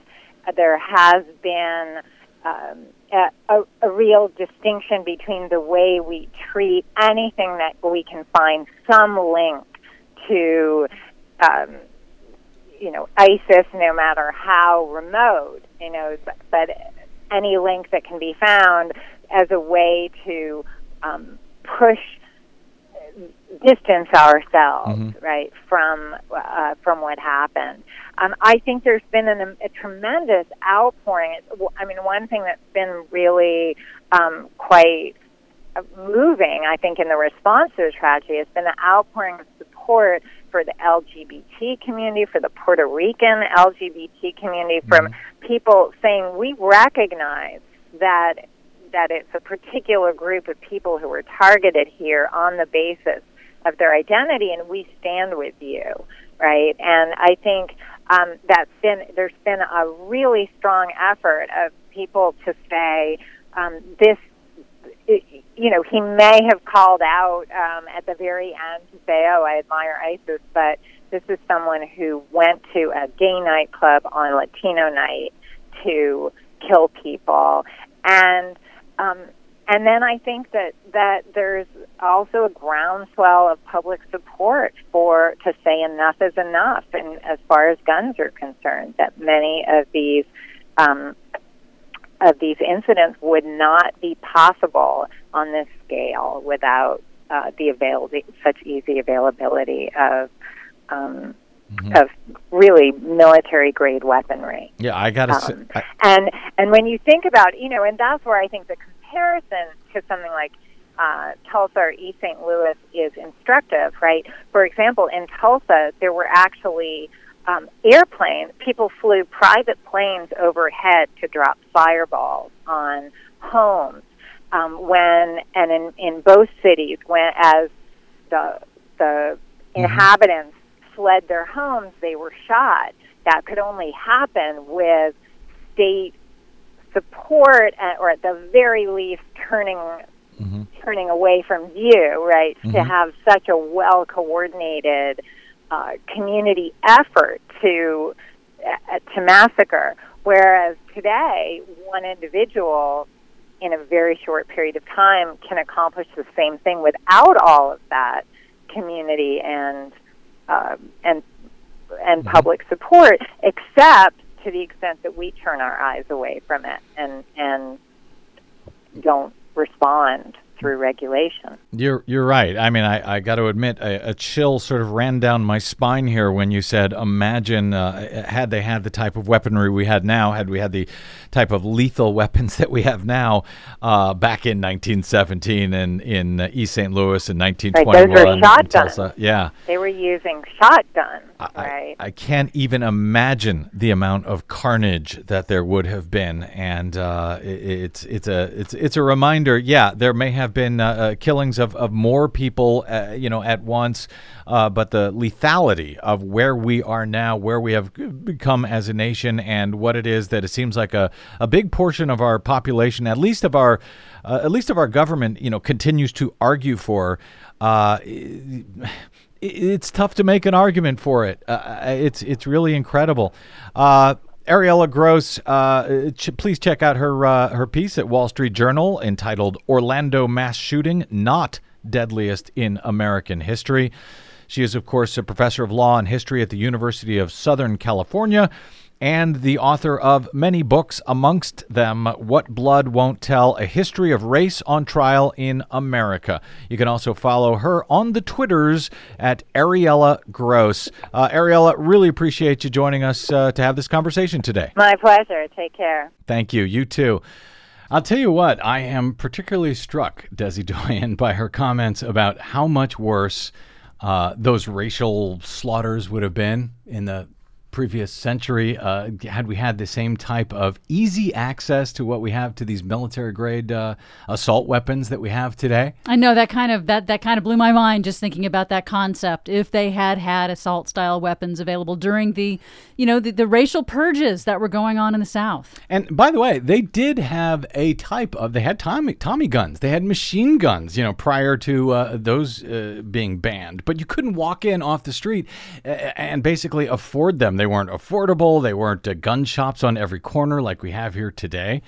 there has been um, a, a, a real distinction between the way we treat anything that we can find some link to, um, you know, ISIS, no matter how remote, you know, but, but any link that can be found as a way to um, push distance ourselves Mhm. right from uh, from what happened. Um, I think there's been an, a tremendous outpouring. I mean, one thing that's been really um, quite uh, moving, I think, in the response to the tragedy has been the outpouring of support for the LGBT community, for the Puerto Rican LGBT community, from people saying we recognize that that it's a particular group of people who were targeted here on the basis of their identity, and we stand with you, right? And I think um, that's been there's been a really strong effort of people to say um, this. You know, he may have called out um, at the very end to say, "Oh, I admire ISIS," but this is someone who went to a gay nightclub on Latino night to kill people, and um, and then I think that that there's also a groundswell of public support for to say enough is enough, and as far as guns are concerned, that many of these um, of these incidents would not be possible on this scale without uh, the avail- such easy availability of um, of really military grade weaponry. Yeah, I gotta say, Um, I, and and when you think about you know, and that's where I think the comparison to something like uh, Tulsa or East St. Louis is instructive, right? For example, in Tulsa, there were actually um, airplanes. People flew private planes overhead to drop fireballs on homes. Um, when and in in both cities, when as the the inhabitants fled their homes, they were shot. That could only happen with state support, uh, or at the very least, turning turning away from view. Right to have such a well coordinated uh, community effort to uh, to massacre. Whereas today, one individual in a very short period of time can accomplish the same thing without all of that community and uh, and and public support, except to the extent that we turn our eyes away from it and and don't respond through regulation. You're you're right. I mean, I, I got to admit, a, a chill sort of ran down my spine here when you said, "Imagine uh, had they had the type of weaponry we had now, had we had the type of lethal weapons that we have now uh, back in 1917 and in uh, East St. Louis in Right, 1921." those were shotguns. Yeah. They were using shotguns, right? I can't even imagine the amount of carnage that there would have been, and uh, i it's it's a it's it's a reminder. Yeah, there may have been uh, uh, killings of, of more people, uh, you know, at once, uh, but the lethality of where we are now, where we have become as a nation, and what it is that it seems like a, a big portion of our population, at least of our uh, at least of our government, you know, continues to argue for. Uh, it's tough to make an argument for it. Uh, it's it's really incredible. Uh, Ariela Gross, uh, ch- please check out her uh, her piece at Wall Street Journal entitled "Orlando Mass Shooting Not Deadliest in American History." She is, of course, a professor of law and history at the University of Southern California and the author of many books, amongst them What Blood Won't Tell A History of Race on Trial in America. You can also follow her on the Twitters at Ariela Gross. Uh, Ariela, really appreciate you joining us uh, to have this conversation today. My pleasure. Take care. Thank you. You too. I'll tell you what, I am particularly struck, Desi Doyen, by her comments about how much worse uh, those racial slaughters would have been in the previous century uh, had we had the same type of easy access to what we have to these military grade uh, assault weapons that we have today. I know that kind of that that kind of blew my mind just thinking about that concept. If they had had assault style weapons available during the, you know, the, the racial purges that were going on in the South. And by the way, they did have a type of they had Tommy Tommy guns. They had machine guns, you know, prior to uh, those uh, being banned. But you couldn't walk in off the street and basically afford them. They weren't affordable. They weren't uh, gun shops on every corner like we have here today.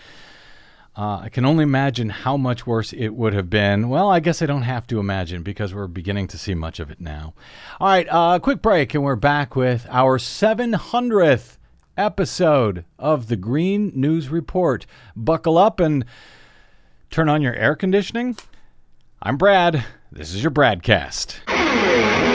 Uh, I can only imagine how much worse it would have been. Well, I guess I don't have to imagine because we're beginning to see much of it now. All right, uh, quick break, and we're back with our 700th episode of the Green News Report. Buckle up and turn on your air conditioning. I'm Brad. This is your Bradcast.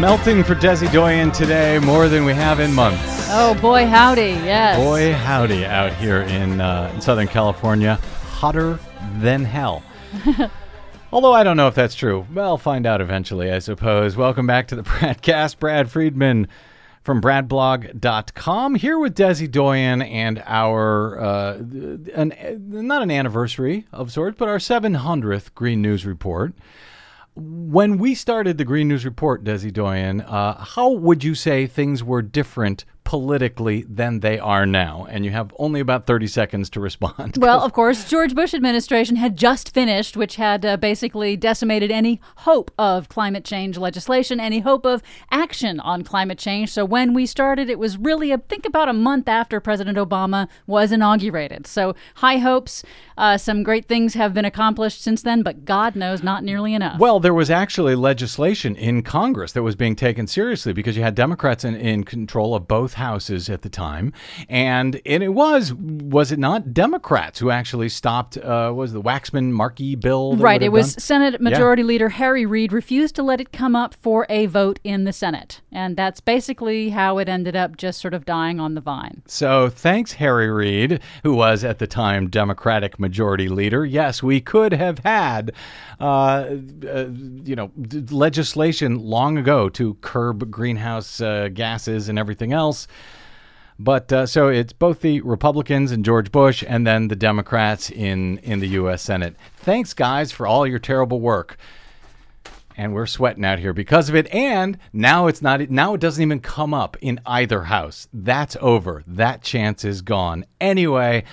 Melting for Desi Doyen today more than we have in months. Oh boy, howdy, yes. Boy, howdy, out here in, uh, in Southern California. hotter than hell. Although I don't know if that's true. Well, I'll find out eventually, I suppose. Welcome back to the Bradcast. Brad Friedman from bradblog.com here with Desi Doyen and our, uh, an, not an anniversary of sorts, but our 700th Green News Report. When we started the Green News Report, Desi Doyen, uh, how would you say things were different politically than they are now. And you have only about 30 seconds to respond. Well, of course, George Bush administration had just finished, which had uh, basically decimated any hope of climate change legislation, any hope of action on climate change. So when we started, it was really, I think, about a month after President Obama was inaugurated. So high hopes. Uh, some great things have been accomplished since then, but God knows not nearly enough. Well, there was actually legislation in Congress that was being taken seriously because you had Democrats in, in control of both houses at the time, and and it was was it not Democrats who actually stopped uh, was the Waxman Markey bill? Right. It was done? Senate Majority yeah. Leader Harry Reid refused to let it come up for a vote in the Senate, and that's basically how it ended up just sort of dying on the vine. So thanks, Harry Reid, who was at the time Democratic Majority Leader. Yes, we could have had, uh, uh, you know, d- legislation long ago to curb greenhouse uh, gases and everything else. But uh, so it's both the Republicans and George Bush, and then the Democrats in in the U.S. Senate. Thanks, guys, for all your terrible work. And we're sweating out here because of it. And now it's not. Now it doesn't even come up in either house. That's over. That chance is gone. Anyway.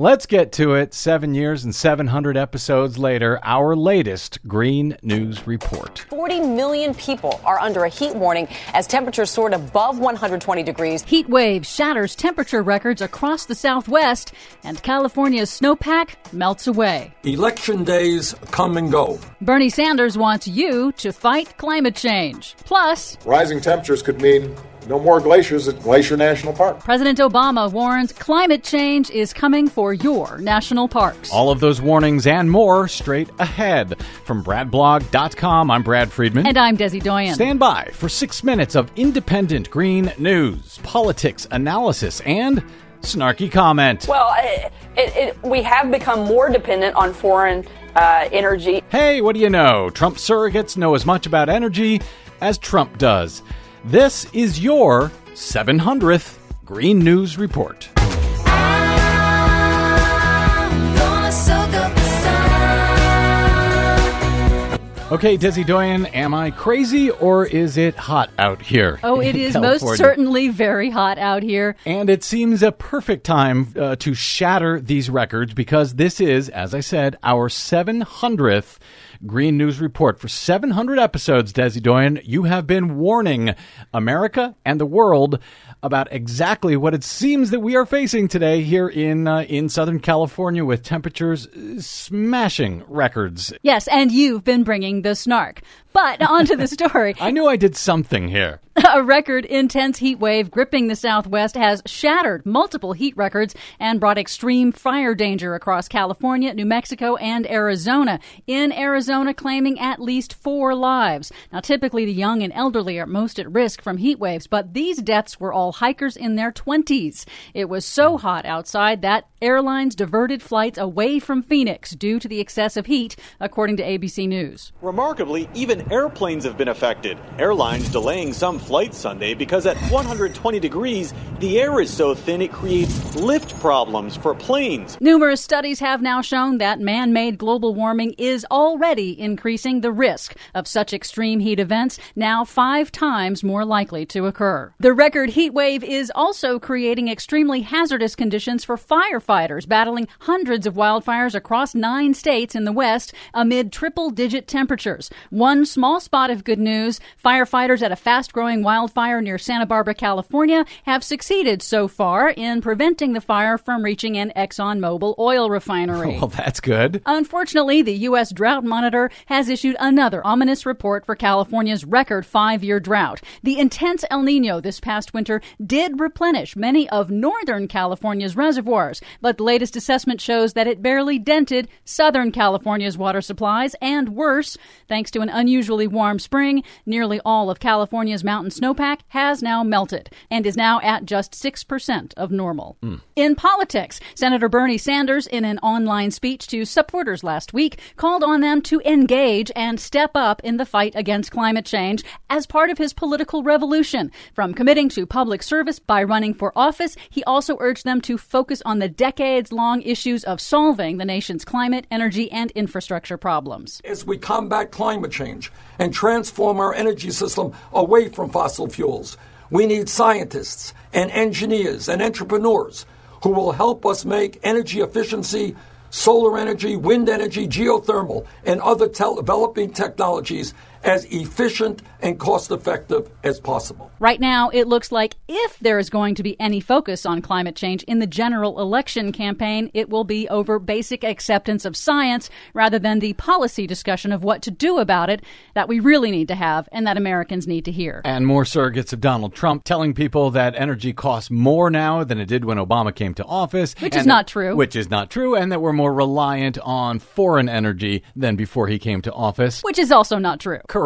Let's get to it. Seven years and 700 episodes later, our latest Green News Report. 40 million people are under a heat warning as temperatures soared above 120 degrees. Heat wave shatters temperature records across the Southwest, and California's snowpack melts away. Election days come and go. Bernie Sanders wants you to fight climate change. Plus, rising temperatures could mean no more glaciers at Glacier National Park. President Obama warns climate change is coming for your national parks. All of those warnings and more straight ahead. From BradBlog.com, I'm Brad Friedman. And I'm Desi Doyen. Stand by for six minutes of independent green news, politics, analysis, and snarky comment. Well, it, it, it, we have become more dependent on foreign uh, energy. Hey, what do you know? Trump surrogates know as much about energy as Trump does. This is your 700th Green News Report. Okay, Desi Doyen, am I crazy or is it hot out here? Oh, it is California? most certainly very hot out here. And it seems a perfect time uh, to shatter these records because this is, as I said, our 700th Green News Report. For 700 episodes, Desi Doyen, you have been warning America and the world about exactly what it seems that we are facing today here in uh, in Southern California with temperatures smashing records. Yes, and you've been bringing the snark. But onto the story. I knew I did something here. A record intense heat wave gripping the Southwest has shattered multiple heat records and brought extreme fire danger across California, New Mexico, and Arizona. In Arizona, claiming at least four lives. Now, typically the young and elderly are most at risk from heat waves, but these deaths were all hikers in their 20s. It was so hot outside that airlines diverted flights away from Phoenix due to the excessive heat, according to ABC News. Remarkably, even airplanes have been affected. Airlines delaying some flights Sunday because at 120 degrees, the air is so thin it creates lift problems for planes. Numerous studies have now shown that man made global warming is already increasing the risk of such extreme heat events, now five times more likely to occur. The record heat wave is also creating extremely hazardous conditions for firefighters battling hundreds of wildfires across nine states in the West amid triple digit temperatures. One small spot of good news firefighters at a fast growing wildfire near Santa Barbara, California, have succeeded so far in preventing the fire from reaching an ExxonMobil oil refinery. Well, that's good. Unfortunately, the U.S. Drought Monitor has issued another ominous report for California's record five year drought. The intense El Nino this past winter did replenish many of northern California's reservoirs, but the latest assessment shows that it barely dented Southern California's water supplies, and worse, thanks to an unusually warm spring, nearly all of California's mountain snowpack has now melted and is now at just 6% of normal. Hmm. In politics, Senator Bernie Sanders, in an online speech to supporters last week, called on them to engage and step up in the fight against climate change as part of his political revolution. From committing to public service by running for office, he also urged them to focus on the decades long issues of solving the nation's climate, energy, and infrastructure problems. As we combat climate change and transform our energy system away from fossil fuels, we need scientists and engineers and entrepreneurs who will help us make energy efficiency, solar energy, wind energy, geothermal, and other tel- developing technologies as efficient and cost effective as possible. Right now, it looks like if there is going to be any focus on climate change in the general election campaign, it will be over basic acceptance of science rather than the policy discussion of what to do about it that we really need to have and that Americans need to hear. And more surrogates of Donald Trump telling people that energy costs more now than it did when Obama came to office. Which is not true. Which is not true, and that we're more reliant on foreign energy than before he came to office. Which is also not true. Correct.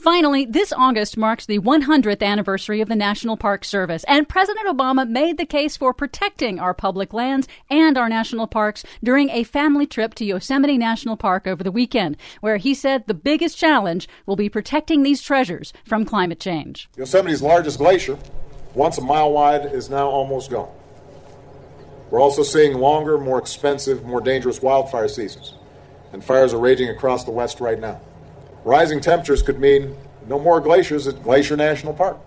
Finally, this August marks the 100th anniversary of the National Park Service, and President Obama made the case for protecting our public lands and our national parks during a family trip to Yosemite National Park over the weekend, where he said the biggest challenge will be protecting these treasures from climate change. Yosemite's largest glacier, once a mile wide, is now almost gone. We're also seeing longer, more expensive, more dangerous wildfire seasons, and fires are raging across the West right now. Rising temperatures could mean no more glaciers at Glacier National Park.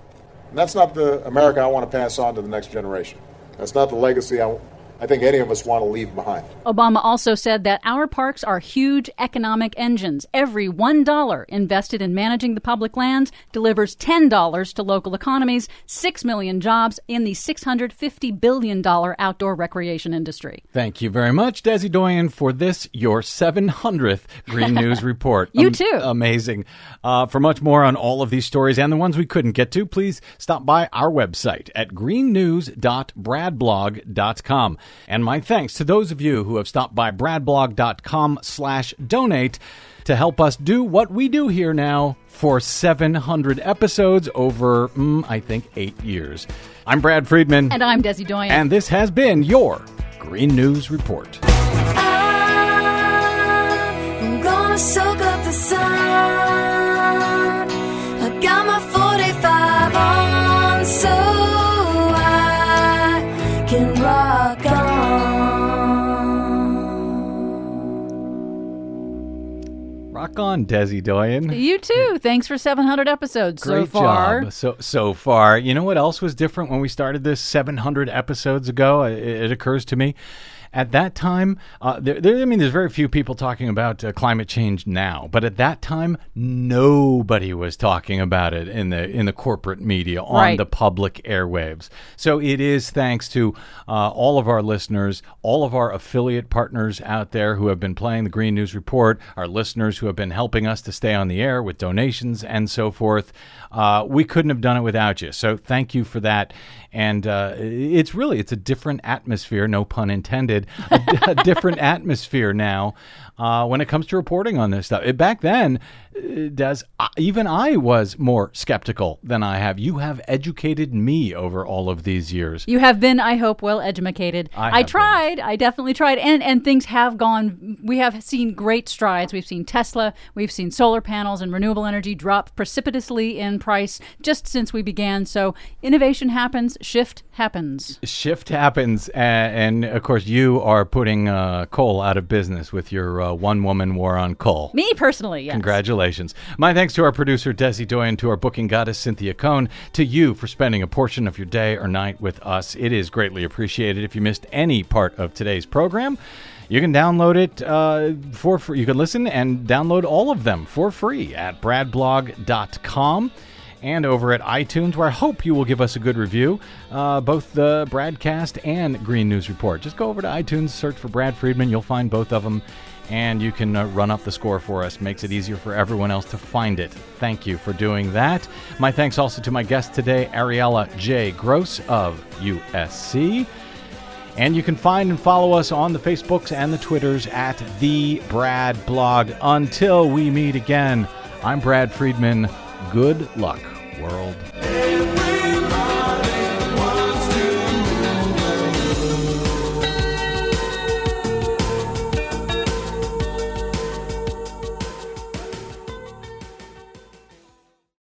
And that's not the America I want to pass on to the next generation. That's not the legacy I, I think any of us want to leave behind. Obama also said that our parks are huge economic engines. Every $1 invested in managing the public lands delivers $10 to local economies, 6 million jobs in the $650 billion outdoor recreation industry. Thank you very much, Desi Doyen, for this, your 700th Green News Report. You too. Amazing. Uh, for much more on all of these stories and the ones we couldn't get to, please stop by our website at greennews.bradblog.com. And my thanks to those of you who have stopped by bradblog.com slash donate to help us do what we do here now for 700 episodes over, mm, I think, eight years. I'm Brad Friedman. And I'm Desi Doyen. And this has been your Green News Report. Rock on, Desi Doyen. You too. Thanks for 700 episodes Great so far. job. So so far. You know what else was different when we started this 700 episodes ago? It, it occurs to me. At that time, uh, there, there, I mean, there's very few people talking about uh, climate change now, but at that time, nobody was talking about it in the in the corporate media on Right. the public airwaves. So it is thanks to uh, all of our listeners, all of our affiliate partners out there who have been playing the Green News Report, our listeners who have been helping us to stay on the air with donations and so forth. Uh, we couldn't have done it without you. So thank you for that. And uh, it's really it's a different atmosphere, no pun intended, a, a different atmosphere now uh, when it comes to reporting on this stuff. Back then, uh, even I was more skeptical than I have. You have educated me over all of these years. You have been, I hope, well educated. I I, tried. I definitely tried, and and things have gone. We have seen great strides. We've seen Tesla. We've seen solar panels and renewable energy drop precipitously in price just since we began. So innovation happens. Shift happens. Shift happens, and, and of course, you are putting uh, coal out of business with your uh, one woman war on coal. Me personally, yes. Congratulations. My thanks to our producer, Desi Doyen, to our booking goddess, Cynthia Cohn, to you for spending a portion of your day or night with us. It is greatly appreciated. If you missed any part of today's program, you can download it uh, for free. You can listen and download all of them for free at bradblog.com and over at iTunes, where I hope you will give us a good review, uh, both the BradCast and Green News Report. Just go over to iTunes, search for Brad Friedman. You'll find both of them, and you can uh, run up the score for us. Makes it easier for everyone else to find it. Thank you for doing that. My thanks also to my guest today, Ariela J. Gross of USC. And you can find and follow us on the Facebooks and the Twitters at The Brad Blog. Until we meet again, I'm Brad Friedman. Good luck, world.